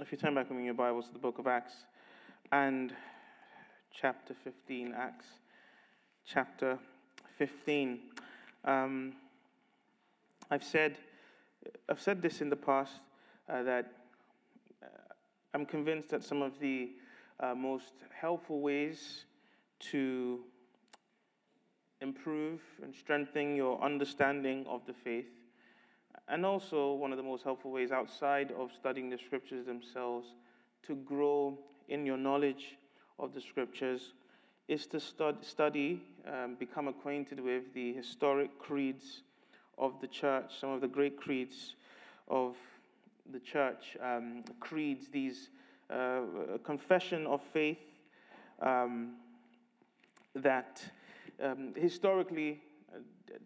if you turn back in your Bibles to the book of Acts and chapter 15, Acts chapter 15. Um, I've said, I've said this in the past uh, that uh, I'm convinced that some of the uh, most helpful ways to improve and strengthen your understanding of the faith, and also one of the most helpful ways outside of studying the scriptures themselves to grow in your knowledge of the scriptures, is to stud- study, um, become acquainted with the historic creeds of the church, some of the great creeds of the church, um, creeds, these uh, confession of faith um, that um, historically, uh,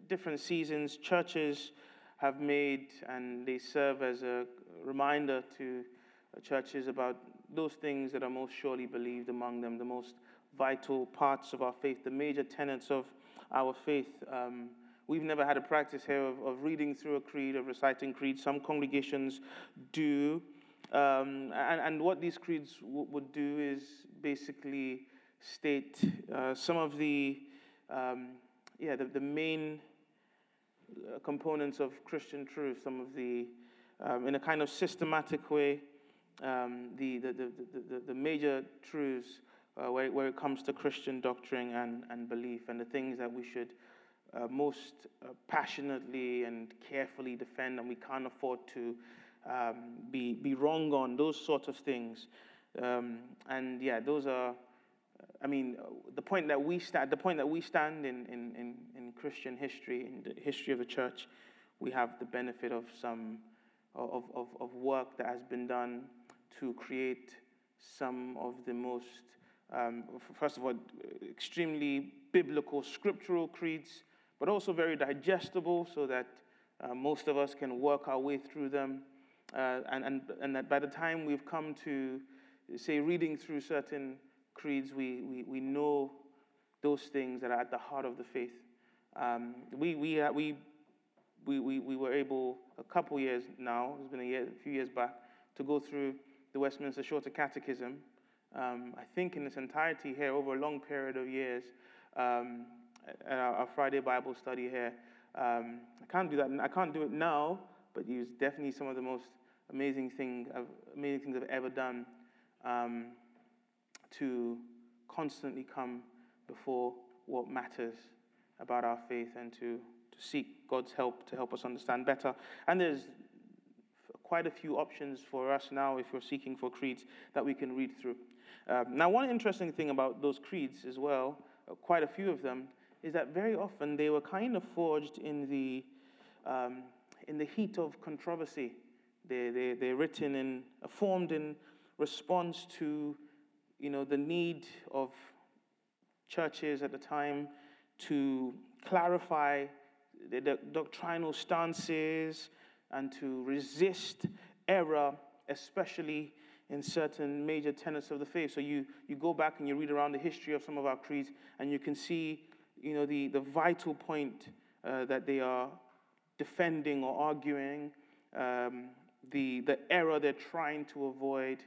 different seasons, churches have made, and they serve as a reminder to churches about those things that are most surely believed among them, the most vital parts of our faith, the major tenets of our faith. Um, we've never had a practice here of, of, reading through a creed, of reciting creeds. Some congregations do. Um, and, and, what these creeds w- would do is basically state uh, some of the, um, yeah, the, the main components of Christian truth, some of the, um, in a kind of systematic way, um, the, the, the, the, the major truths uh, where, where it comes to Christian doctrine and, and belief and the things that we should uh, most uh, passionately and carefully defend and we can't afford to um, be, be wrong on, those sorts of things. Um, and yeah, those are, I mean, the point that we stand, the point that we stand in, in, in, in Christian history, in the history of the church, we have the benefit of some of, of, of work that has been done to create some of the most, um, first of all, extremely biblical, scriptural creeds, but also very digestible so that uh, most of us can work our way through them. Uh, and, and, and that by the time we've come to, say, reading through certain creeds, we, we, we know those things that are at the heart of the faith. Um, we, we, uh, we, we, we, we were able, a couple years now, it's been a, year, a few years back, to go through the Westminster Shorter Catechism. Um, I think in its entirety here, over a long period of years, um, at our, our, Friday Bible study here. Um, I can't do that. I can't do it now, but it was definitely some of the most amazing thing, amazing things I've ever done um, to constantly come before what matters about our faith and to, to seek God's help to help us understand better. And there's quite a few options for us now if we're seeking for creeds that we can read through. Um, now, one interesting thing about those creeds as well, uh, quite a few of them, is that very often they were kind of forged in the, um, in the heat of controversy. They, they, they're written and formed in response to you know, the need of churches at the time to clarify the, doctrinal stances and to resist error, especially in certain major tenets of the faith. So you, you go back and you read around the history of some of our creeds, and you can see you know, the, the vital point uh, that they are defending or arguing, um, the, the error they're trying to avoid,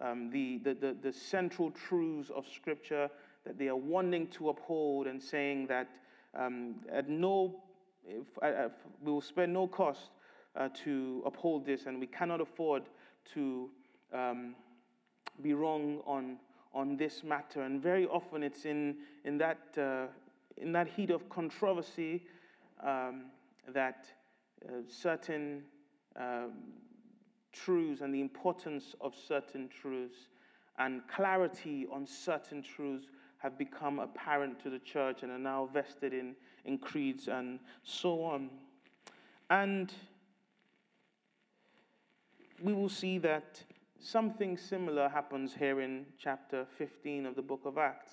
um, the, the, the, the, central truths of Scripture that they are wanting to uphold and saying that um, at no, if, uh, we will spare no cost uh, to uphold this, and we cannot afford to um, be wrong on, on this matter. And very often it's in, in, that, uh, in that heat of controversy um, that uh, certain um, truths and the importance of certain truths and clarity on certain truths have become apparent to the church and are now vested in, in creeds and so on. And we will see that something similar happens here in chapter 15 of the book of Acts.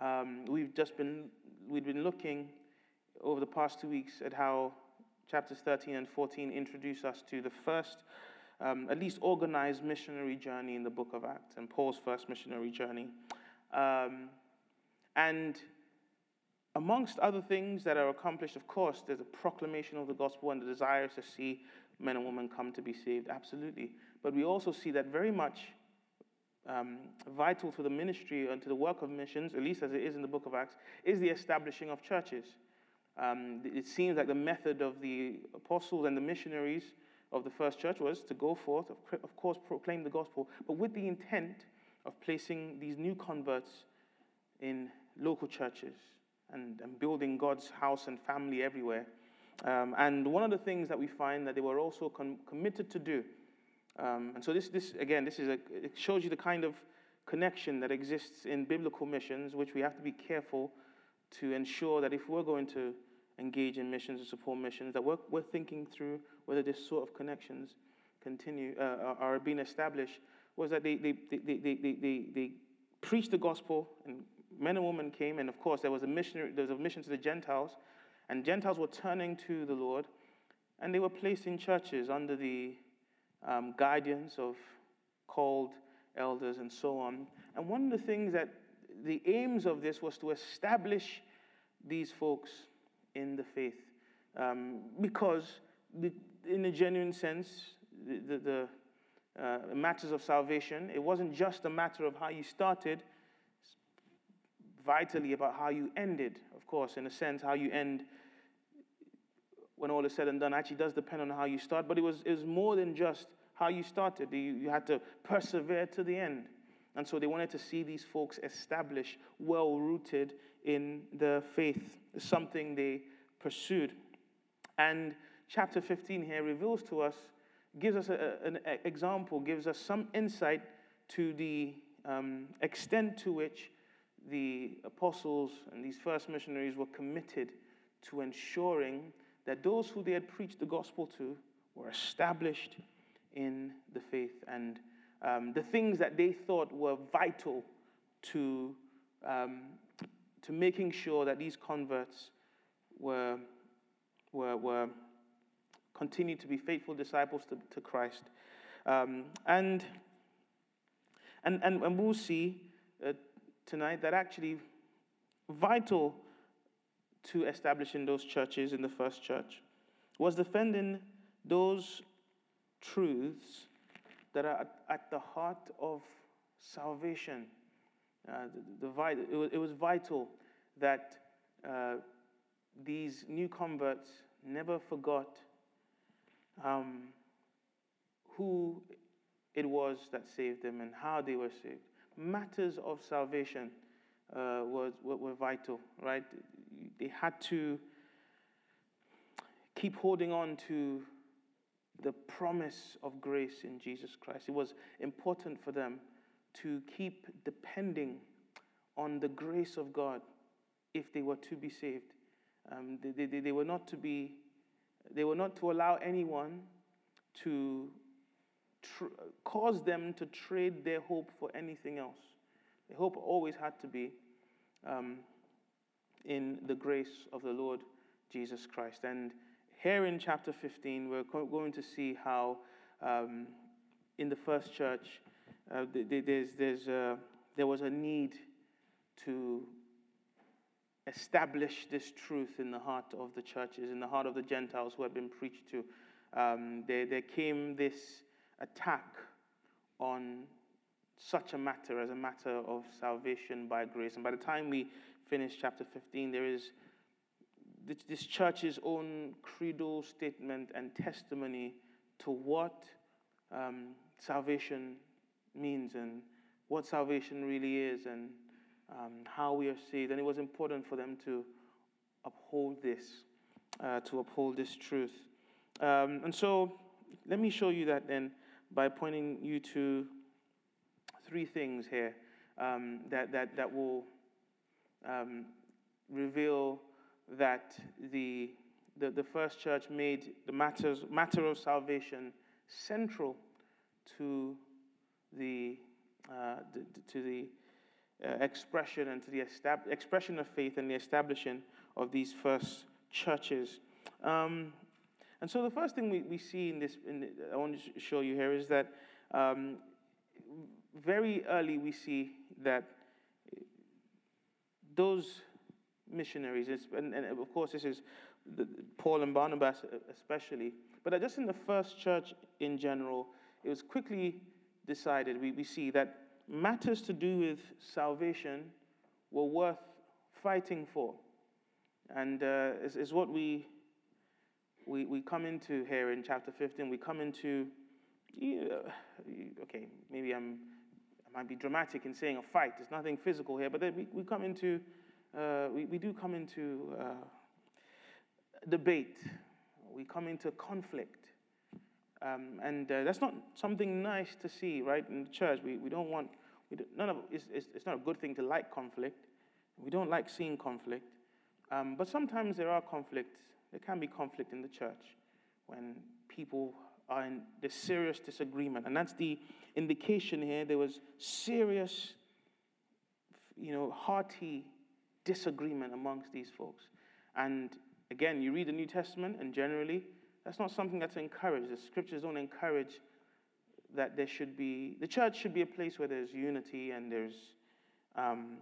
Um, we've just been, we've been looking over the past two weeks at how chapters 13 and 14 introduce us to the first, um, at least organized missionary journey in the book of Acts and Paul's first missionary journey. Um, and amongst other things that are accomplished, of course, there's a proclamation of the gospel and the desire to see men and women come to be saved, absolutely. but we also see that very much um, vital to the ministry and to the work of missions, at least as it is in the book of Acts, is the establishing of churches. Um, it seems like the method of the apostles and the missionaries of the first church was to go forth, of course, proclaim the gospel, but with the intent of placing these new converts in local churches and, and building God's house and family everywhere. Um, and one of the things that we find that they were also com- committed to do um, and so this, this again, this is a, it shows you the kind of connection that exists in biblical missions, which we have to be careful to ensure that if we're going to engage in missions and support missions, that we're, we're thinking through whether this sort of connections continue uh, are being established. Was that they, they, they, they, they, they, they preached the gospel, and men and women came, and of course there was a missionary, there was a mission to the Gentiles, and Gentiles were turning to the Lord, and they were placed in churches under the um, guidance of called elders and so on. And one of the things that the aims of this was to establish these folks in the faith. Um, because, the, in a genuine sense, the, the, the uh, matters of salvation, it wasn't just a matter of how you started, vitally about how you ended. Of course, in a sense, how you end when all is said and done actually does depend on how you start, but it was, it was more than just how you started. You, you had to persevere to the end. And so they wanted to see these folks established, well rooted in the faith, something they pursued. And chapter 15 here reveals to us, gives us a, an example, gives us some insight to the um, extent to which the apostles and these first missionaries were committed to ensuring that those who they had preached the gospel to were established in the faith. And um, the things that they thought were vital to, um, to making sure that these converts were, were, were continued to be faithful disciples to, to Christ. Um, and, and, and, and we'll see uh, tonight that actually vital to establishing those churches in the first church was defending those truths that are at, the heart of salvation. Uh, the, the, it, was, it, was, vital that uh, these new converts never forgot um, who it was that saved them and how they were saved. Matters of salvation uh, was, were, were vital, right? They had to keep holding on to the promise of grace in Jesus Christ. It was important for them to keep depending on the grace of God if they were to be saved. Um, they, they, they were not to be, they were not to allow anyone to tr- cause them to trade their hope for anything else. The hope always had to be um, in the grace of the Lord Jesus Christ. And here in chapter 15, we're going to see how um, in the first church, uh, there's, there's a, there was a need to establish this truth in the heart of the churches, in the heart of the Gentiles who had been preached to. Um, there, there came this attack on such a matter as a matter of salvation by grace. And by the time we finish chapter 15, there is this church's own creedal statement and testimony to what um, salvation means and what salvation really is and um, how we are saved. And it was important for them to uphold this, uh, to uphold this truth. Um, and so let me show you that then by pointing you to three things here um, that, that, that will um, reveal that the, the, the first church made the matters, matter of salvation central to the, uh, to the uh, expression and to the estab- expression of faith and the establishing of these first churches. Um, and so the first thing we, we see in this, in the, I want to show you here, is that um, very early we see that those missionaries. And, and, of course, this is the, Paul and Barnabas especially. But just in the first church in general, it was quickly decided, we, we see that matters to do with salvation were worth fighting for. And uh, is, is what we, we, we come into here in chapter 15. We come into, okay, maybe I'm, I might be dramatic in saying a fight. There's nothing physical here, but then we, we come into, uh, we, we do come into uh, debate. We come into conflict. Um, and uh, that's not something nice to see, right, in the church. We, we don't want, none of it's, it's, it's, not a good thing to like conflict. We don't like seeing conflict. Um, but sometimes there are conflicts. There can be conflict in the church when people are in serious disagreement. And that's the indication here. There was serious, you know, hearty disagreement amongst these folks. And again, you read the New Testament, and generally, that's not something that's encouraged. The scriptures don't encourage that there should be, the church should be a place where there's unity and there's, um,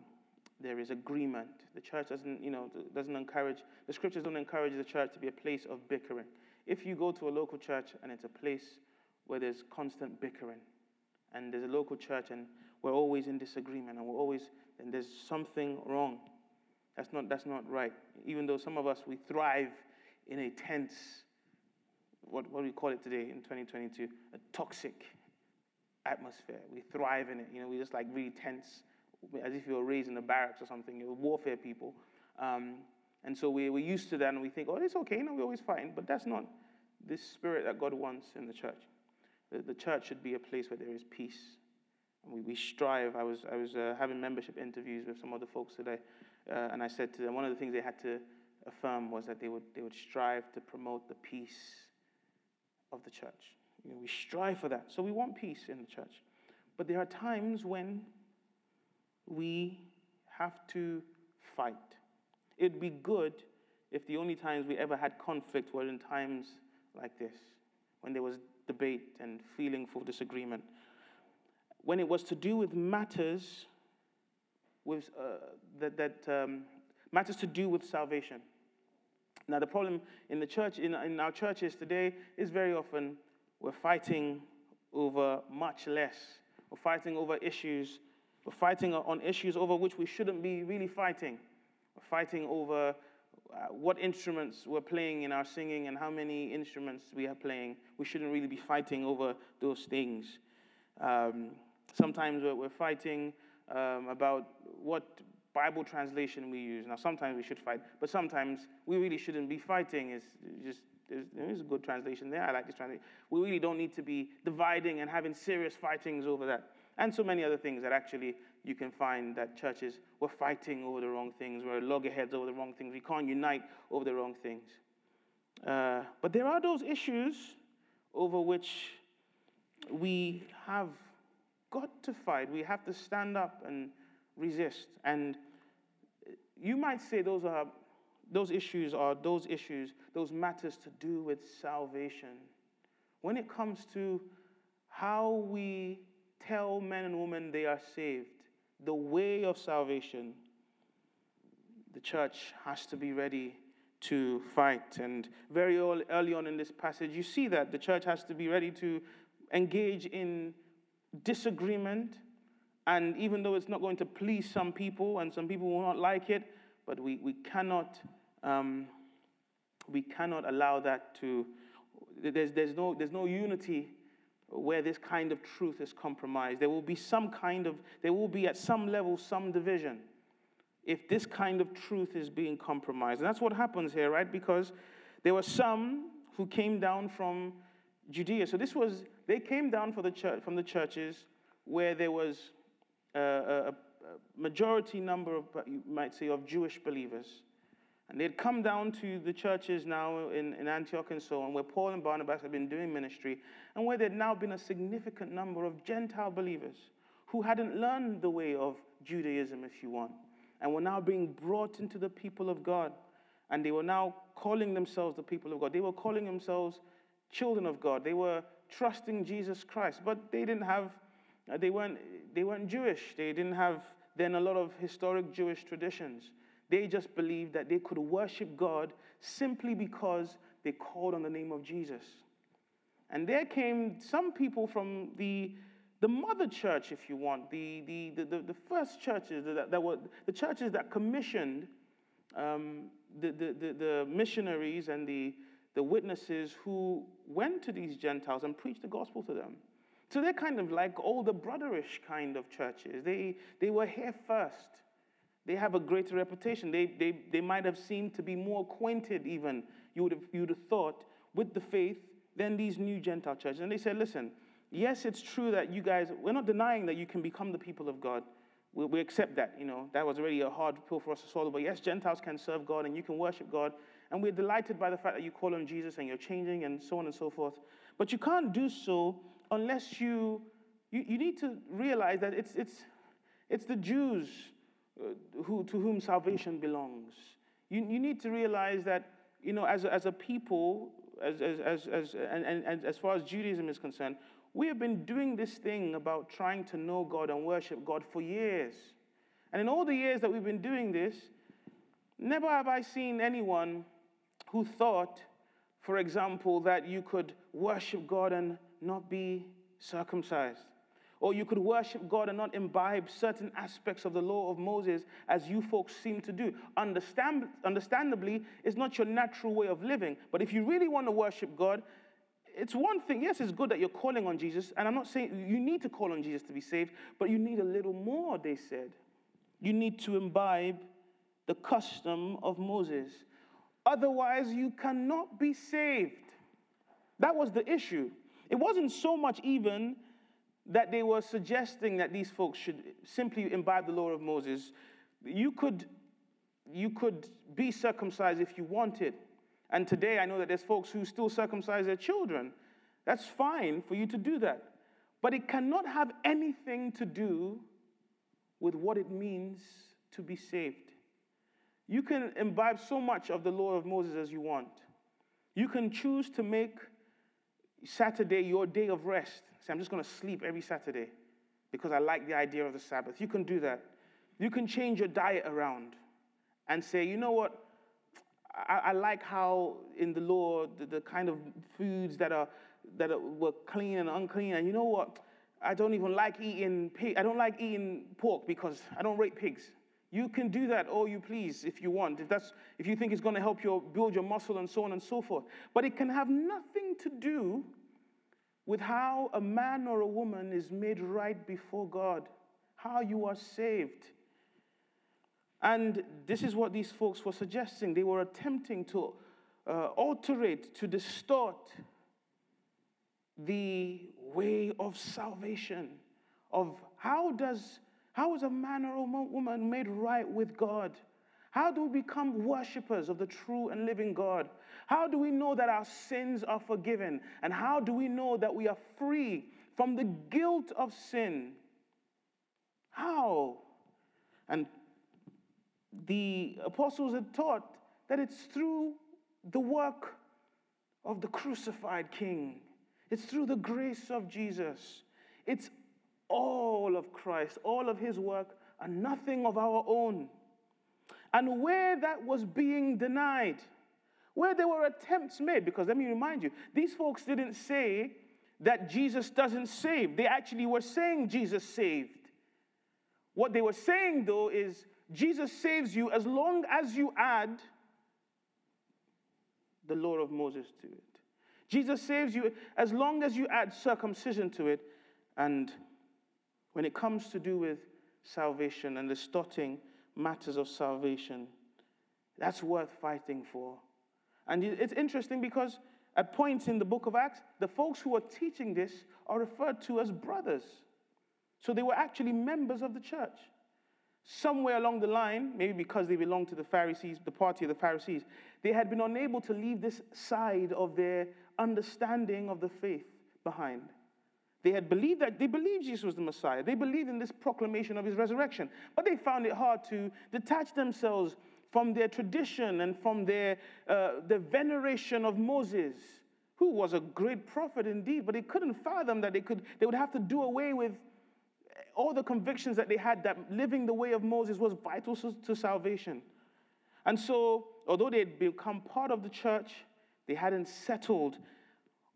there is agreement. The church doesn't, you know, doesn't encourage, the scriptures don't encourage the church to be a place of bickering. If you go to a local church and it's a place where there's constant bickering, and there's a local church and we're always in disagreement and we're always, then there's something wrong. That's not, that's not right. Even though some of us, we thrive in a tense what, what do we call it today in 2022? A toxic atmosphere. We thrive in it. You know, we just like really tense, as if you were raised in the barracks or something. You're warfare people. Um, and so we, we're used to that and we think, oh, it's okay. No, we're always fine. But that's not the spirit that God wants in the church. The, the church should be a place where there is peace. We, we strive. I was, I was uh, having membership interviews with some other folks today. Uh, and I said to them, one of the things they had to affirm was that they would, they would strive to promote the peace of the church. You know, we strive for that. So we want peace in the church. But there are times when we have to fight. It'd be good if the only times we ever had conflict were in times like this, when there was debate and feeling for disagreement. When it was to do with matters with, uh, that, that um, matters to do with salvation. Now, the problem in the church, in, in our churches today, is very often we're fighting over much less. We're fighting over issues. We're fighting on issues over which we shouldn't be really fighting. We're fighting over uh, what instruments we're playing in our singing and how many instruments we are playing. We shouldn't really be fighting over those things. Um, sometimes we're, we're fighting um, about what Bible translation we use. Now, sometimes we should fight, but sometimes we really shouldn't be fighting. It's just there's, a good translation there. I like this translation. We really don't need to be dividing and having serious fightings over that. And so many other things that actually you can find that churches were fighting over the wrong things, we're loggerheads over the wrong things. We can't unite over the wrong things. Uh, but there are those issues over which we have got to fight. We have to stand up and resist. And you might say those are those issues are those issues, those matters to do with salvation. When it comes to how we tell men and women they are saved, the way of salvation, the church has to be ready to fight. And very early on in this passage, you see that the church has to be ready to engage in disagreement and even though it's not going to please some people and some people will not like it, but we, we, cannot, um, we cannot allow that to, there's, there's, no, there's no unity where this kind of truth is compromised. There will be some kind of, there will be at some level some division if this kind of truth is being compromised. And that's what happens here, right? Because there were some who came down from Judea. So this was, they came down for the church, from the churches where there was a, a majority number of, you might say, of Jewish believers. And they'd come down to the churches now in, in Antioch and so on, where Paul and Barnabas had been doing ministry, and where there'd now been a significant number of Gentile believers who hadn't learned the way of Judaism, if you want, and were now being brought into the people of God. And they were now calling themselves the people of God. They were calling themselves children of God. They were trusting Jesus Christ, but they didn't have uh, they, weren't, they weren't Jewish. They didn't have then a lot of historic Jewish traditions. They just believed that they could worship God simply because they called on the name of Jesus. And there came some people from the, the mother church, if you want, the, the, the, the, the first churches that, that, were the churches that commissioned um, the, the, the, the missionaries and the, the witnesses who went to these Gentiles and preached the gospel to them. So they're kind of like older brotherish kind of churches. They, they were here first. They have a greater reputation. They, they, they might have seemed to be more acquainted, even, you would, have, you would have thought, with the faith than these new Gentile churches. And they said, listen, yes, it's true that you guys, we're not denying that you can become the people of God. We, we accept that, you know, that was already a hard pill for us to swallow. But yes, Gentiles can serve God and you can worship God. And we're delighted by the fact that you call on Jesus and you're changing and so on and so forth. But you can't do so unless you, you, you need to realize that it's, it's, it's the Jews uh, who, to whom salvation belongs. You, you need to realize that, you know, as a, as a people, as, as, as, as, and, and, and as far as Judaism is concerned, we have been doing this thing about trying to know God and worship God for years. And in all the years that we've been doing this, never have I seen anyone who thought, for example, that you could worship God and not be circumcised. Or you could worship God and not imbibe certain aspects of the law of Moses as you folks seem to do. Understand, understandably, it's not your natural way of living. But if you really want to worship God, it's one thing. Yes, it's good that you're calling on Jesus. And I'm not saying you need to call on Jesus to be saved, but you need a little more, they said. You need to imbibe the custom of Moses. Otherwise, you cannot be saved. That was the issue. It wasn't so much even that they were suggesting that these folks should simply imbibe the law of Moses. You could, you could be circumcised if you wanted. And today I know that there's folks who still circumcise their children. That's fine for you to do that. But it cannot have anything to do with what it means to be saved. You can imbibe so much of the law of Moses as you want. You can choose to make Saturday your day of rest. Say, I'm just going to sleep every Saturday because I like the idea of the Sabbath. You can do that. You can change your diet around and say, you know what? I, I like how in the law, the, the, kind of foods that, are, that are, were clean and unclean. And you know what? I don't even like eating pig. I don't like eating pork because I don't rate pigs. You can do that all you please if you want, if, that's, if you think it's going to help you build your muscle and so on and so forth. But it can have nothing to do with how a man or a woman is made right before God, how you are saved. And this is what these folks were suggesting. They were attempting to uh, alterate, to distort the way of salvation, of how does how is a man or a woman made right with God? How do we become worshippers of the true and living God? How do we know that our sins are forgiven? And how do we know that we are free from the guilt of sin? How? And the apostles had taught that it's through the work of the crucified King, it's through the grace of Jesus. It's all of Christ, all of his work, and nothing of our own. And where that was being denied, where there were attempts made, because let me remind you, these folks didn't say that Jesus doesn't save. They actually were saying Jesus saved. What they were saying, though, is Jesus saves you as long as you add the law of Moses to it. Jesus saves you as long as you add circumcision to it and when it comes to do with salvation and distorting matters of salvation, that's worth fighting for. And it's interesting because at points in the book of Acts, the folks who are teaching this are referred to as brothers. So they were actually members of the church. Somewhere along the line, maybe because they belonged to the Pharisees, the party of the Pharisees, they had been unable to leave this side of their understanding of the faith behind. They had believed that they believed Jesus was the Messiah. They believed in this proclamation of his resurrection. But they found it hard to detach themselves from their tradition and from their uh, the veneration of Moses, who was a great prophet indeed, but they couldn't fathom that they could they would have to do away with all the convictions that they had that living the way of Moses was vital to, to salvation. And so, although they had become part of the church, they hadn't settled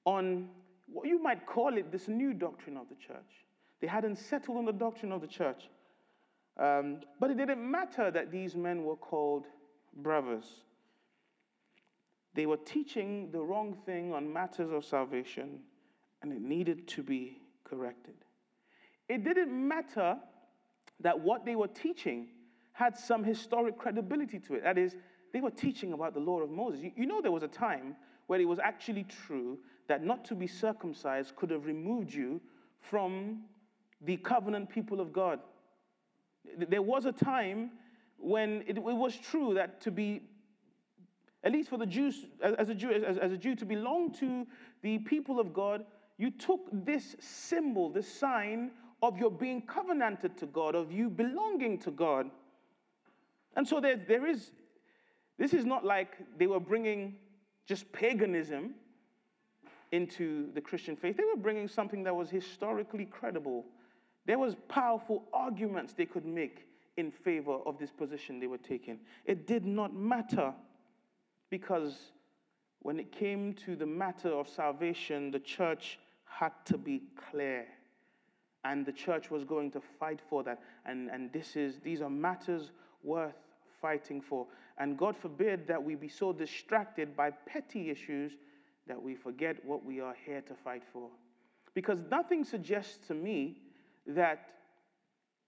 on what you might call it, this new doctrine of the church. They hadn't settled on the doctrine of the church. Um, but it didn't matter that these men were called brothers. They were teaching the wrong thing on matters of salvation, and it needed to be corrected. It didn't matter that what they were teaching had some historic credibility to it. That is, they were teaching about the law of Moses. You, you know, there was a time where it was actually true that not to be circumcised could have removed you from the covenant people of God. There was a time when it, it was true that to be, at least for the Jews, as a Jew, as, as a Jew, to belong to the people of God, you took this symbol, this sign of your being covenanted to God, of you belonging to God. And so there, there is, this is not like they were bringing just paganism into the Christian faith. They were bringing something that was historically credible. There was powerful arguments they could make in favor of this position they were taking. It did not matter because when it came to the matter of salvation, the church had to be clear. And the church was going to fight for that. And, and this is, these are matters worth fighting for. And God forbid that we be so distracted by petty issues that we forget what we are here to fight for. Because nothing suggests to me that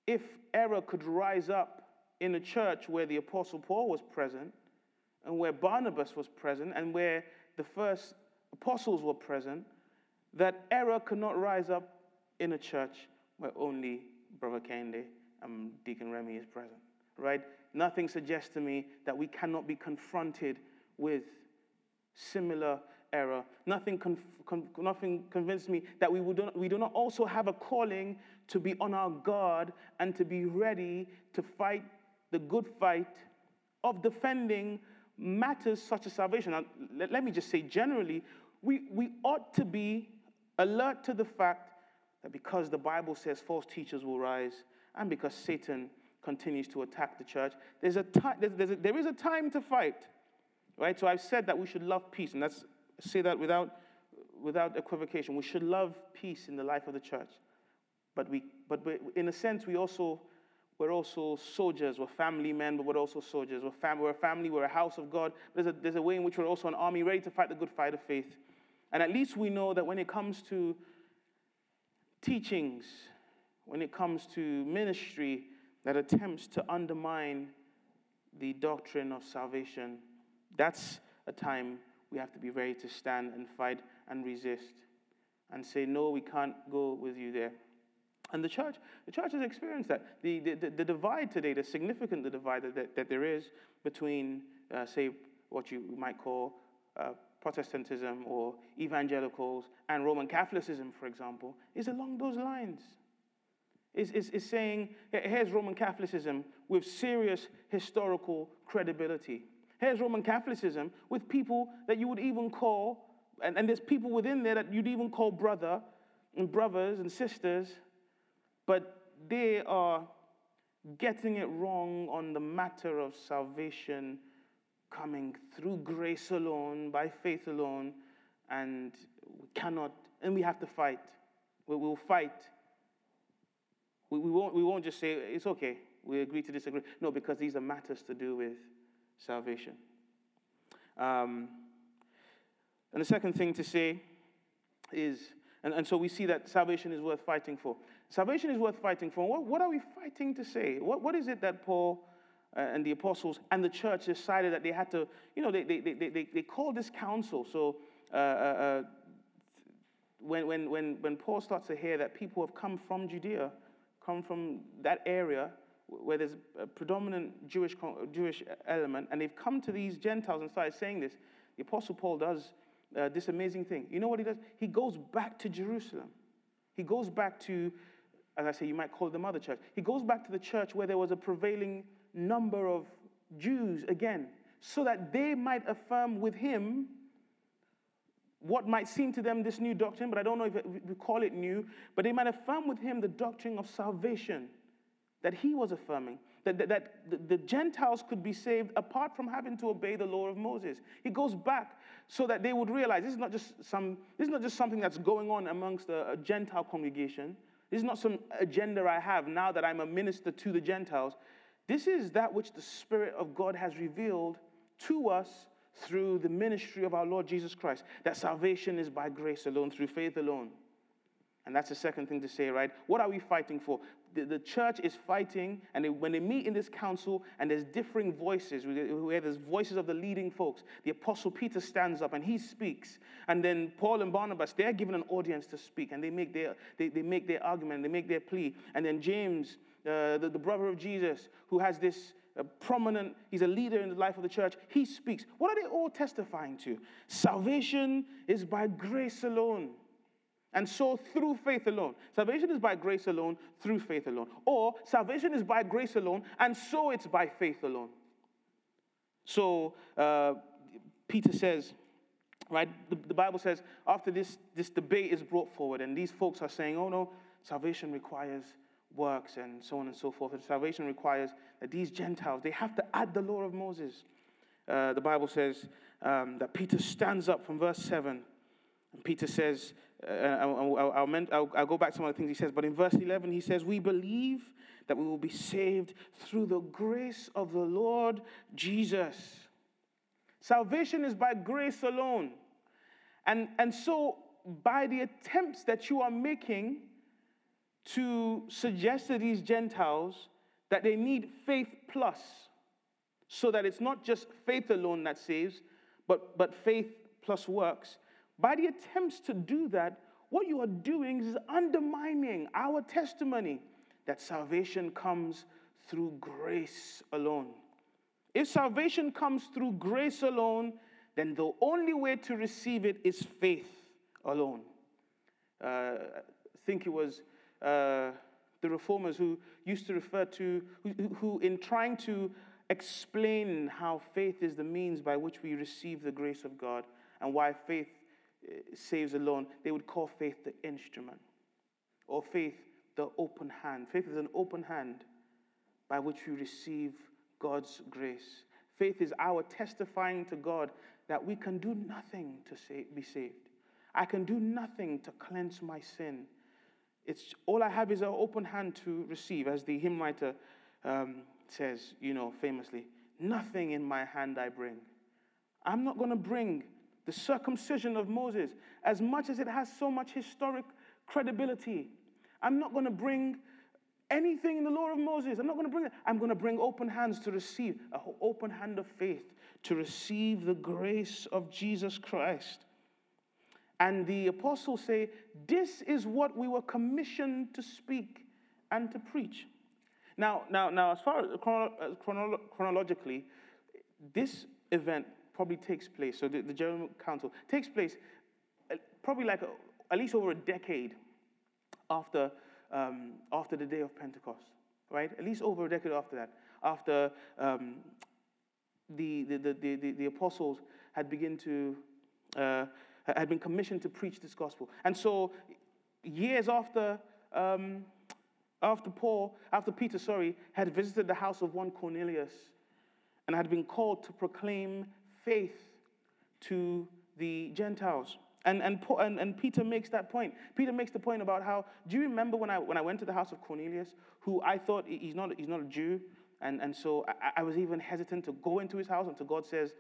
if error could rise up in a church where the Apostle Paul was present, and where Barnabas was present, and where the first apostles were present, that error could not rise up in a church where only Brother Kende and Deacon Remy is present, right? Nothing suggests to me that we cannot be confronted with similar error. Nothing, conf- con- nothing convinced me that we, would, we do not also have a calling to be on our guard and to be ready to fight the good fight of defending matters such as salvation. Now, let, let me just say generally, we, we ought to be alert to the fact that because the Bible says false teachers will rise and because Satan continues to attack the church, there's a there's a, there is a time to fight. Right? So I've said that we should love peace, and that's say that without, without equivocation. We should love peace in the life of the church. But, we, but we, in a sense, we also, we're also soldiers. We're family men, but we're also soldiers. We're, fam- we're a family, we're a house of God. There's a, there's a way in which we're also an army ready to fight the good fight of faith. And at least we know that when it comes to teachings, when it comes to ministry that attempts to undermine the doctrine of salvation, that's a time we have to be ready to stand and fight and resist and say, no, we can't go with you there. And the church, the church has experienced that. The, the, the, the divide today, the significant the divide that, that there is between, uh, say, what you might call uh, Protestantism or evangelicals and Roman Catholicism, for example, is along those lines. Is, is, is saying, here's Roman Catholicism with serious historical credibility. Here's Roman Catholicism with people that you would even call, and, and there's people within there that you'd even call brother and brothers and sisters, but they are getting it wrong on the matter of salvation coming through grace alone, by faith alone, and we cannot, and we have to fight. We will fight. We, we, won't, we won't just say, it's okay, we agree to disagree. No, because these are matters to do with salvation. Um, and the second thing to say is, and, and so we see that salvation is worth fighting for. Salvation is worth fighting for. What, what are we fighting to say? What, what is it that Paul uh, and the apostles and the church decided that they had to, you know, they, they, they, they, they called this council. So uh, uh, uh when, when, when, when Paul starts to hear that people have come from Judea, come from that area, where there's a predominant Jewish, Jewish element, and they've come to these Gentiles and started saying this. The Apostle Paul does uh, this amazing thing. You know what he does? He goes back to Jerusalem. He goes back to, as I say, you might call it the mother church. He goes back to the church where there was a prevailing number of Jews again, so that they might affirm with him what might seem to them this new doctrine, but I don't know if we call it new, but they might affirm with him the doctrine of salvation that he was affirming. That, that, that the, Gentiles could be saved apart from having to obey the law of Moses. He goes back so that they would realize this is not just, some, this is not just something that's going on amongst a, a Gentile congregation. This is not some agenda I have now that I'm a minister to the Gentiles. This is that which the Spirit of God has revealed to us through the ministry of our Lord Jesus Christ. That salvation is by grace alone, through faith alone. And that's the second thing to say, right? What are we fighting for? The, the church is fighting, and they, when they meet in this council, and there's differing voices, where there's voices of the leading folks, the Apostle Peter stands up and he speaks. And then Paul and Barnabas, they're given an audience to speak, and they make their, they, they make their argument, they make their plea. And then James, uh, the, the brother of Jesus, who has this uh, prominent, he's a leader in the life of the church, he speaks. What are they all testifying to? Salvation is by grace alone. And so through faith alone. Salvation is by grace alone, through faith alone. Or salvation is by grace alone, and so it's by faith alone. So uh, Peter says, right, the, the Bible says, after this, this debate is brought forward, and these folks are saying, oh no, salvation requires works and so on and so forth. And salvation requires that these Gentiles, they have to add the law of Moses. Uh, the Bible says um, that Peter stands up from verse 7, and Peter says, uh, I'll, I'll, I'll, I'll, go back to some of the things he says, but in verse 11, he says, We believe that we will be saved through the grace of the Lord Jesus. Salvation is by grace alone. And, and so, by the attempts that you are making to suggest to these Gentiles that they need faith plus, so that it's not just faith alone that saves, but, but faith plus works. By the attempts to do that, what you are doing is undermining our testimony that salvation comes through grace alone. If salvation comes through grace alone, then the only way to receive it is faith alone. Uh, I think it was uh, the reformers who used to refer to, who, who, in trying to explain how faith is the means by which we receive the grace of God and why faith saves alone, they would call faith the instrument or faith the open hand. Faith is an open hand by which we receive God's grace. Faith is our testifying to God that we can do nothing to be saved. I can do nothing to cleanse my sin. It's all I have is an open hand to receive, as the hymn writer um, says, you know, famously. Nothing in my hand I bring. I'm not going to bring the circumcision of Moses, as much as it has so much historic credibility. I'm not going to bring anything in the law of Moses. I'm not going to bring it. I'm going to bring open hands to receive, an open hand of faith to receive the grace of Jesus Christ. And the apostles say, This is what we were commissioned to speak and to preach. Now, now, now as far as chronolo- chronolo- chronologically, this event probably takes place, so the, the General Council takes place uh, probably like a, at least over a decade after, um, after the day of Pentecost, right? At least over a decade after that, after um, the, the, the, the, the apostles had begun to uh, had been commissioned to preach this gospel. And so, years after, um, after Paul, after Peter, sorry, had visited the house of one Cornelius and had been called to proclaim faith to the Gentiles. And, and, and, and Peter makes that point. Peter makes the point about how, do you remember when I, when I went to the house of Cornelius, who I thought he's not, he's not a Jew? And, and so I, I was even hesitant to go into his house until God says,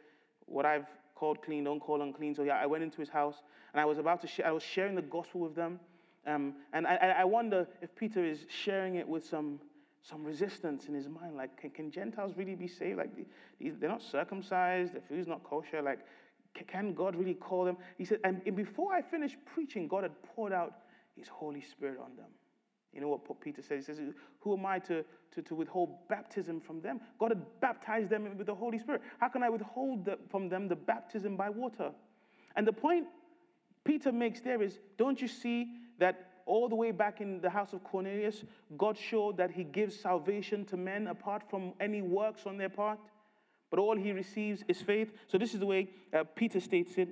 what I've called clean, don't call unclean. So yeah, I went into his house and I was about to I was sharing the gospel with them. Um, and I, I wonder if Peter is sharing it with some, some resistance in his mind. Like, can, can Gentiles really be saved? Like, they're not circumcised, their food's not kosher. Like, can God really call them? He said, and before I finished preaching, God had poured out his Holy Spirit on them. You know what Peter says? He says, Who am I to, to, to withhold baptism from them? God had baptized them with the Holy Spirit. How can I withhold the, from them the baptism by water? And the point Peter makes there is don't you see that all the way back in the house of Cornelius, God showed that he gives salvation to men apart from any works on their part? But all he receives is faith. So this is the way uh, Peter states it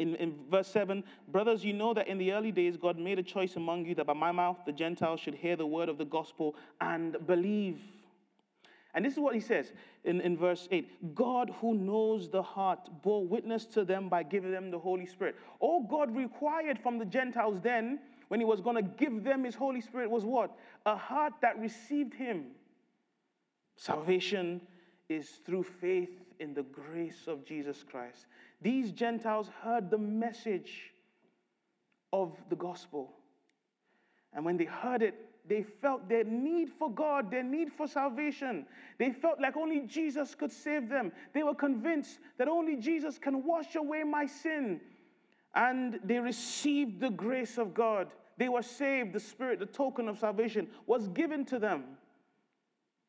in, in verse 7 Brothers, you know that in the early days God made a choice among you that by my mouth the Gentiles should hear the word of the gospel and believe. And this is what he says in, in verse 8 God, who knows the heart, bore witness to them by giving them the Holy Spirit. All God required from the Gentiles then, when he was going to give them his Holy Spirit, was what? A heart that received him. Salvation is through faith in the grace of Jesus Christ. These Gentiles heard the message of the gospel. And when they heard it, they felt their need for God, their need for salvation. They felt like only Jesus could save them. They were convinced that only Jesus can wash away my sin. And they received the grace of God. They were saved. The Spirit, the token of salvation, was given to them.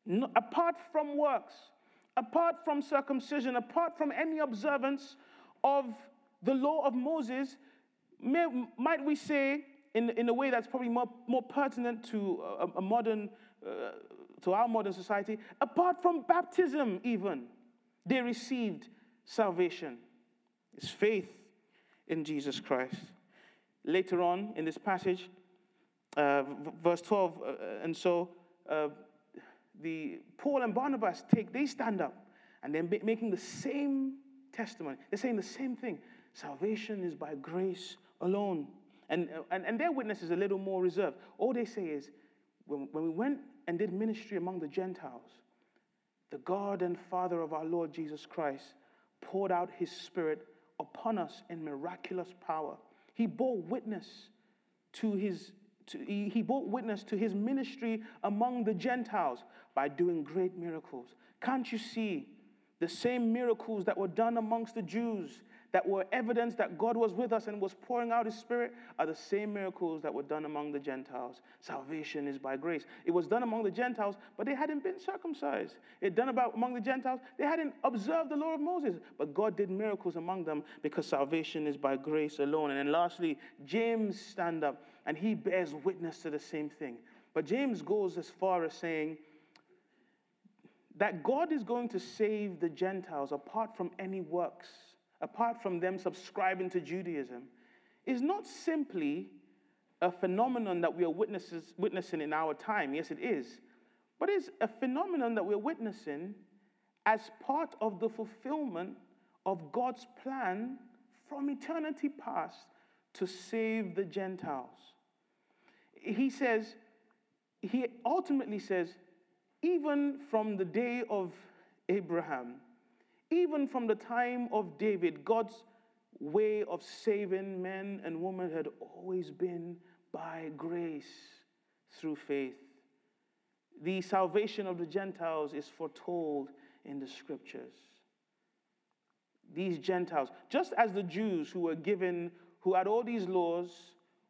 No, apart from works, apart from circumcision, apart from any observance of the law of Moses, may, might we say, in, in a way that's probably more, more pertinent to a, a modern, uh, to our modern society, apart from baptism, even, they received salvation. It's faith in Jesus Christ. Later on in this passage, uh, verse 12, uh, and so uh, the Paul and Barnabas take, they stand up and they're making the same testimony. They're saying the same thing. Salvation is by grace alone. And, and, and their witness is a little more reserved. All they say is, when, when we went and did ministry among the Gentiles, the God and Father of our Lord Jesus Christ poured out his Spirit upon us in miraculous power. He bore witness to his to, he, he bore witness to his ministry among the Gentiles by doing great miracles. Can't you see the same miracles that were done amongst the Jews that were evidence that God was with us and was pouring out his spirit are the same miracles that were done among the Gentiles. Salvation is by grace. It was done among the Gentiles, but they hadn't been circumcised. It done about among the Gentiles, they hadn't observed the law of Moses, but God did miracles among them because salvation is by grace alone. And then lastly, James stand up and he bears witness to the same thing. But James goes as far as saying, that God is going to save the Gentiles apart from any works apart from them subscribing to Judaism, is not simply a phenomenon that we are witnesses, witnessing in our time. Yes, it is. But it's a phenomenon that we're witnessing as part of the fulfillment of God's plan from eternity past to save the Gentiles. He says, he ultimately says, even from the day of Abraham, even from the time of David, God's way of saving men and women had always been by grace through faith. The salvation of the Gentiles is foretold in the scriptures. These Gentiles, just as the Jews who were given, who had all these laws,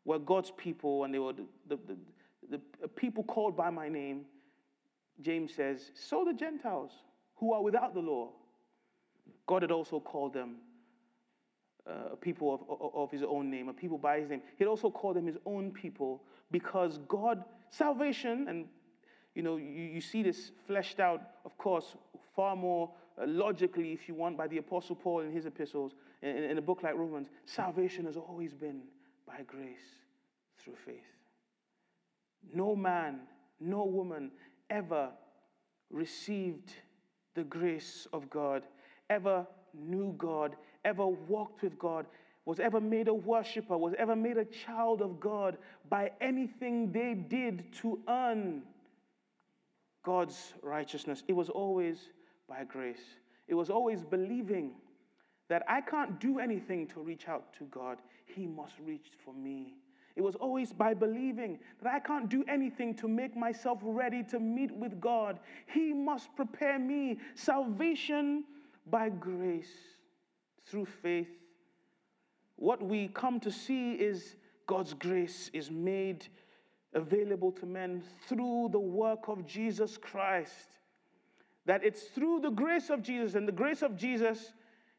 were God's people and they were the, the, the, the people called by my name, James says, so the Gentiles who are without the law God had also called them uh, a people of, of, of his own name, a people by his name. He'd also called them his own people because God, salvation, and you know, you, you see this fleshed out, of course, far more uh, logically, if you want, by the Apostle Paul in his epistles, in, in a book like Romans. Salvation has always been by grace through faith. No man, no woman ever received the grace of God ever knew God, ever walked with God, was ever made a worshiper, was ever made a child of God by anything they did to earn God's righteousness. It was always by grace. It was always believing that I can't do anything to reach out to God, He must reach for me. It was always by believing that I can't do anything to make myself ready to meet with God. He must prepare me. Salvation by grace through faith. What we come to see is God's grace is made available to men through the work of Jesus Christ. That it's through the grace of Jesus, and the grace of Jesus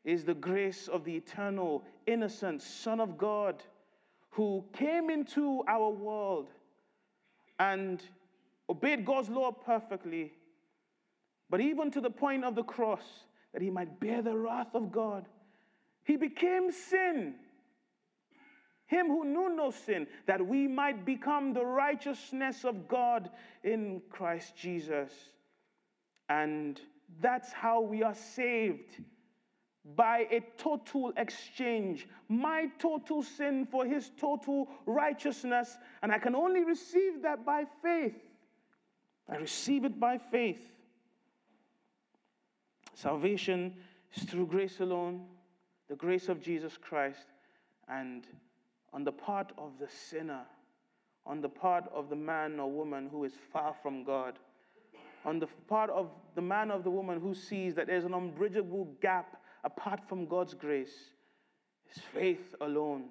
is the grace of the eternal, innocent Son of God who came into our world and obeyed God's law perfectly, but even to the point of the cross, that he might bear the wrath of God. He became sin Him who knew no sin, that we might become the righteousness of God in Christ Jesus. And that's how we are saved by a total exchange. My total sin for his total righteousness. And I can only receive that by faith. I receive it by faith. Salvation is through grace alone, the grace of Jesus Christ, and on the part of the sinner, on the part of the man or woman who is far from God, on the part of the man or the woman who sees that there's an unbridgeable gap apart from God's grace, is faith alone,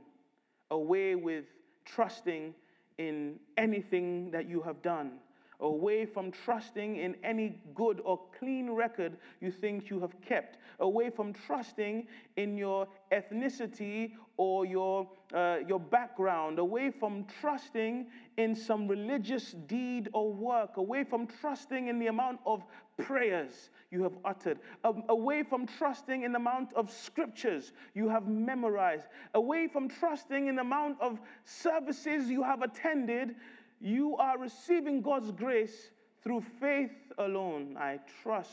away with trusting in anything that you have done away from trusting in any good or clean record you think you have kept, away from trusting in your ethnicity or your, uh, your background, away from trusting in some religious deed or work, away from trusting in the amount of prayers you have uttered, um, away from trusting in the amount of scriptures you have memorized, away from trusting in the amount of services you have attended you are receiving God's grace through faith alone. I trust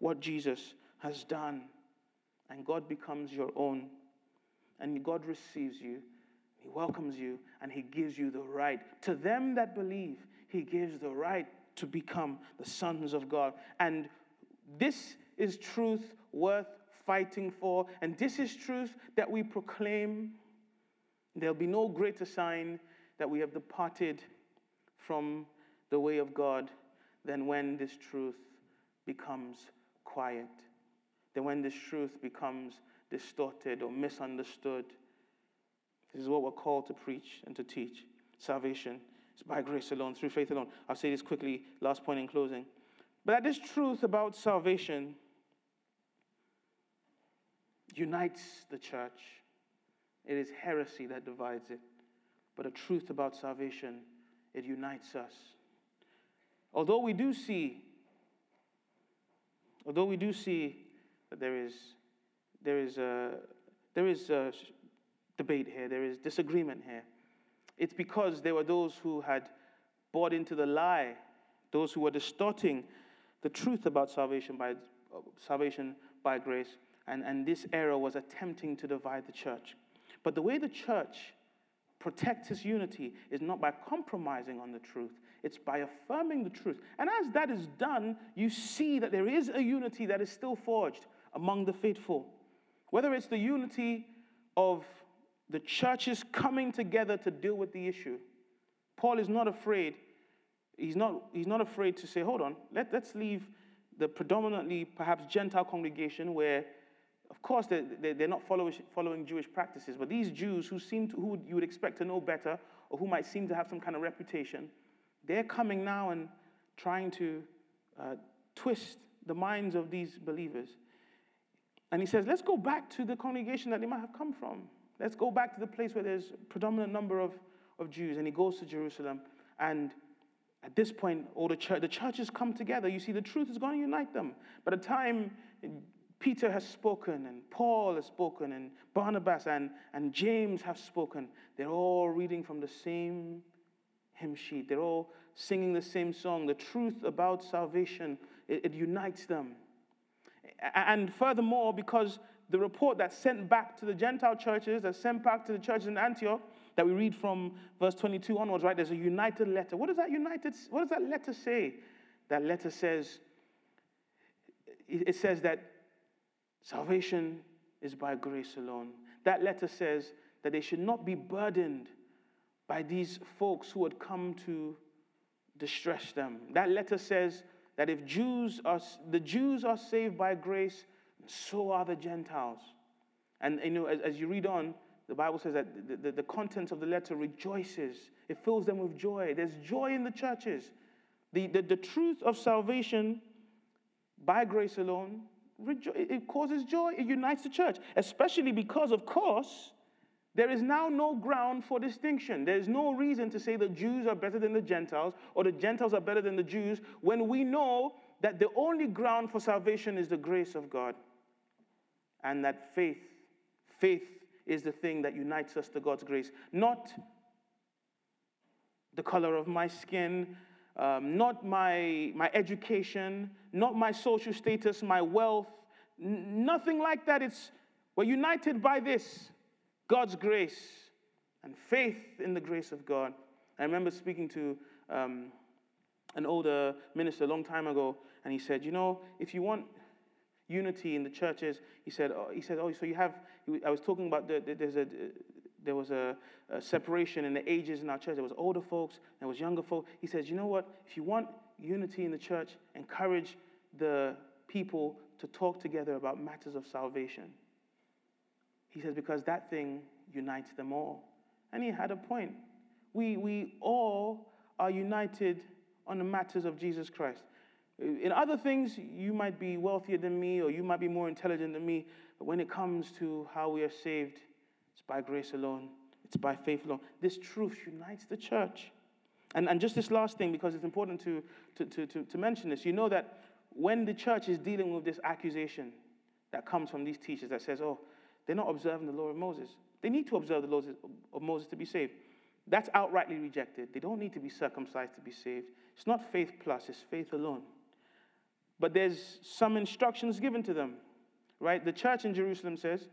what Jesus has done. And God becomes your own. And God receives you, He welcomes you, and He gives you the right. To them that believe, He gives the right to become the sons of God. And this is truth worth fighting for. And this is truth that we proclaim. There'll be no greater sign that we have departed from the way of God than when this truth becomes quiet, than when this truth becomes distorted or misunderstood. This is what we're called to preach and to teach. Salvation is by grace alone, through faith alone. I'll say this quickly, last point in closing. But that this truth about salvation unites the church. It is heresy that divides it. But a truth about salvation it unites us. Although we do see, although we do see that there is, there is, a, there is a debate here, there is disagreement here. It's because there were those who had bought into the lie, those who were distorting the truth about salvation by salvation by grace, and, and this error was attempting to divide the church. But the way the church protects his unity is not by compromising on the truth, it's by affirming the truth. And as that is done, you see that there is a unity that is still forged among the faithful. Whether it's the unity of the churches coming together to deal with the issue, Paul is not afraid. He's not, he's not afraid to say, hold on, let, let's leave the predominantly perhaps Gentile congregation where of course, they're, they're not following, Jewish practices, but these Jews who seem to, who you would expect to know better or who might seem to have some kind of reputation, they're coming now and trying to uh, twist the minds of these believers. And he says, let's go back to the congregation that they might have come from. Let's go back to the place where there's a predominant number of, of Jews. And he goes to Jerusalem. And at this point, all the, the churches come together. You see, the truth is going to unite them. By the time Peter has spoken, and Paul has spoken, and Barnabas and, and James have spoken. They're all reading from the same hymn sheet. They're all singing the same song. The truth about salvation, it, it unites them. And furthermore, because the report that's sent back to the Gentile churches, that's sent back to the churches in Antioch, that we read from verse 22 onwards, right? There's a united letter. What does that united, what does that letter say? That letter says, it says that Salvation is by grace alone. That letter says that they should not be burdened by these folks who had come to distress them. That letter says that if Jews are, the Jews are saved by grace, so are the Gentiles. And you know, as, as you read on, the Bible says that the, the, the contents of the letter rejoices. It fills them with joy. There's joy in the churches. The, the, the truth of salvation by grace alone it causes joy. It unites the church, especially because, of course, there is now no ground for distinction. There is no reason to say the Jews are better than the Gentiles or the Gentiles are better than the Jews when we know that the only ground for salvation is the grace of God and that faith, faith is the thing that unites us to God's grace, not the color of my skin, um, not my, my education, not my social status, my wealth, n- nothing like that. It's we're united by this God's grace and faith in the grace of God. I remember speaking to um, an older minister a long time ago, and he said, You know, if you want unity in the churches, he said, oh, he said, oh, so you have, I was talking about the, the, there's a, there was a, a, separation in the ages in our church. There was older folks, there was younger folks. He says, you know what? If you want unity in the church, encourage the people to talk together about matters of salvation. He says, because that thing unites them all. And he had a point. We, we all are united on the matters of Jesus Christ. In other things, you might be wealthier than me or you might be more intelligent than me, but when it comes to how we are saved, it's by grace alone, it's by faith alone. This truth unites the church. And, and just this last thing, because it's important to, to, to, to, to mention this, you know that when the church is dealing with this accusation that comes from these teachers that says, oh, they're not observing the law of Moses. They need to observe the laws of Moses to be saved. That's outrightly rejected. They don't need to be circumcised to be saved. It's not faith plus, it's faith alone. But there's some instructions given to them, right? The church in Jerusalem says,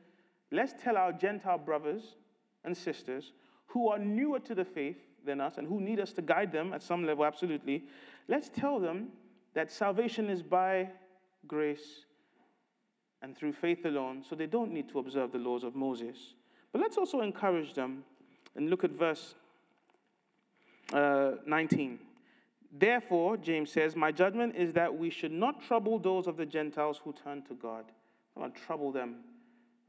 let's tell our Gentile brothers and sisters who are newer to the faith than us and who need us to guide them at some level, absolutely. Let's tell them that salvation is by grace and through faith alone, so they don't need to observe the laws of Moses. But let's also encourage them and look at verse uh, 19. Therefore, James says, My judgment is that we should not trouble those of the Gentiles who turn to God. Not trouble them.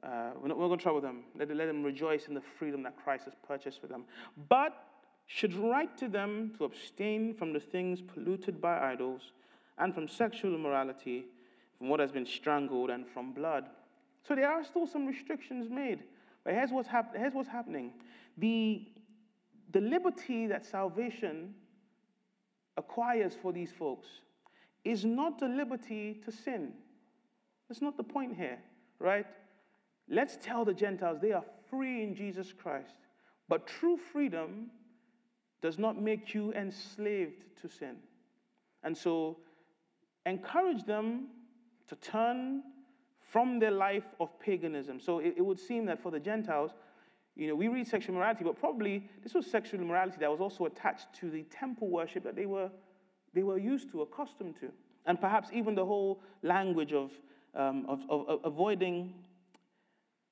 Uh, we're not, not going to trouble them. Let, let them rejoice in the freedom that Christ has purchased for them. But should write to them to abstain from the things polluted by idols and from sexual immorality, from what has been strangled, and from blood. So there are still some restrictions made. But here's what's, hap- here's what's happening the, the liberty that salvation acquires for these folks is not the liberty to sin. That's not the point here, right? Let's tell the Gentiles they are free in Jesus Christ. But true freedom does not make you enslaved to sin. And so encourage them to turn from their life of paganism. So it, it would seem that for the Gentiles, you know, we read sexual morality, but probably this was sexual morality that was also attached to the temple worship that they were, they were used to, accustomed to. And perhaps even the whole language of, um, of, of, of avoiding,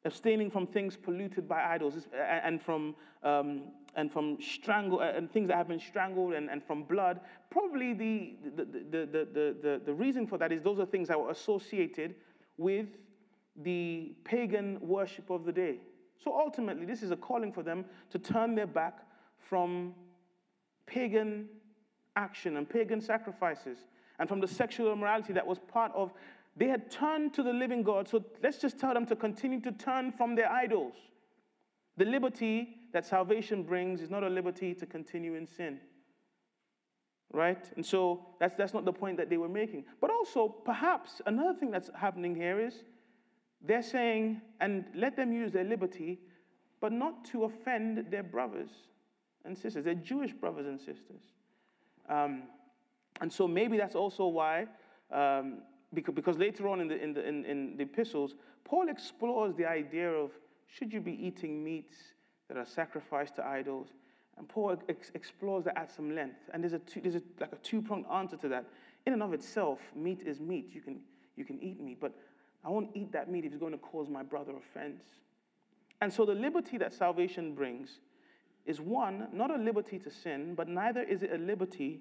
abstaining from things polluted by idols and from, um, and from strangle, and things that have been strangled and, and from blood. Probably the, the, the, the, the, the reason for that is those are things that were associated with the pagan worship of the day. So ultimately, this is a calling for them to turn their back from pagan action and pagan sacrifices and from the sexual immorality that was part of. They had turned to the living God, so let's just tell them to continue to turn from their idols. The liberty that salvation brings is not a liberty to continue in sin. Right? And so that's, that's not the point that they were making. But also, perhaps another thing that's happening here is they're saying, and let them use their liberty, but not to offend their brothers and sisters, their Jewish brothers and sisters. Um, and so maybe that's also why, um, because, later on in the, in, the, in, in the epistles, Paul explores the idea of should you be eating meats that are sacrificed to idols? And Paul ex- explores that at some length. And there's, a two, there's a, like a two pronged answer to that. In and of itself, meat is meat. You can, you can eat meat. But I won't eat that meat if it's going to cause my brother offense. And so the liberty that salvation brings is one, not a liberty to sin, but neither is it a liberty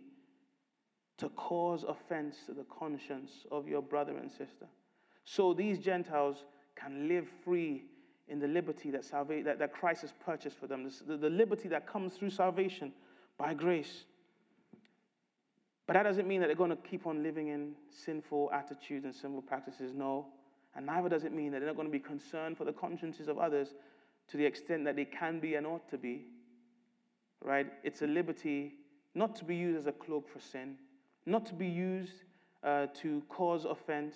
to cause offense to the conscience of your brother and sister. So these Gentiles can live free in the liberty that, salva- that, that Christ has purchased for them, the, the liberty that comes through salvation by grace. But that doesn't mean that they're going to keep on living in sinful attitudes and sinful practices. No. And neither does it mean that they're not going to be concerned for the consciences of others to the extent that they can be and ought to be. Right? It's a liberty not to be used as a cloak for sin, not to be used uh, to cause offense,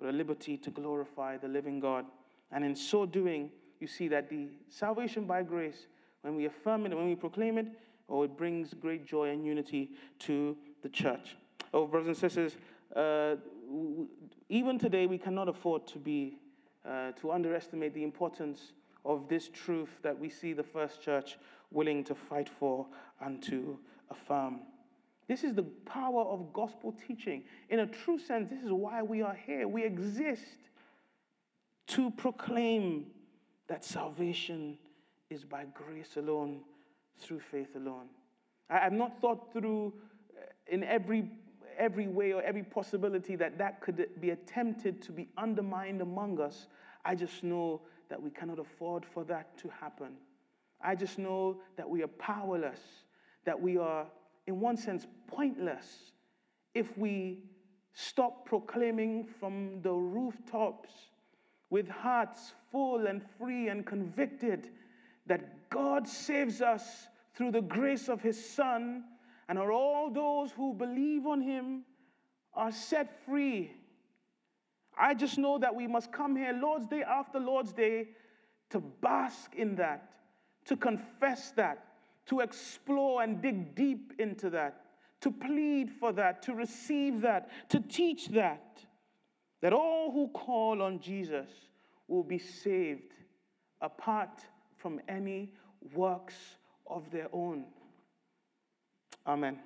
but a liberty to glorify the living God. And in so doing, you see that the salvation by grace, when we affirm it, when we proclaim it, oh, it brings great joy and unity to the church. Oh, brothers and sisters, uh, even today we cannot afford to be uh, to underestimate the importance of this truth that we see the first church willing to fight for and to affirm. This is the power of gospel teaching. In a true sense, this is why we are here. We exist to proclaim that salvation is by grace alone, through faith alone. I have not thought through uh, in every, every way or every possibility that that could be attempted to be undermined among us. I just know that we cannot afford for that to happen. I just know that we are powerless, that we are, in one sense, pointless if we stop proclaiming from the rooftops with hearts full and free and convicted that God saves us through the grace of his Son, and are all those who believe on him are set free. I just know that we must come here Lord's Day after Lord's Day to bask in that, to confess that, to explore and dig deep into that, to plead for that, to receive that, to teach that, that all who call on Jesus will be saved apart from any works of their own. Amen.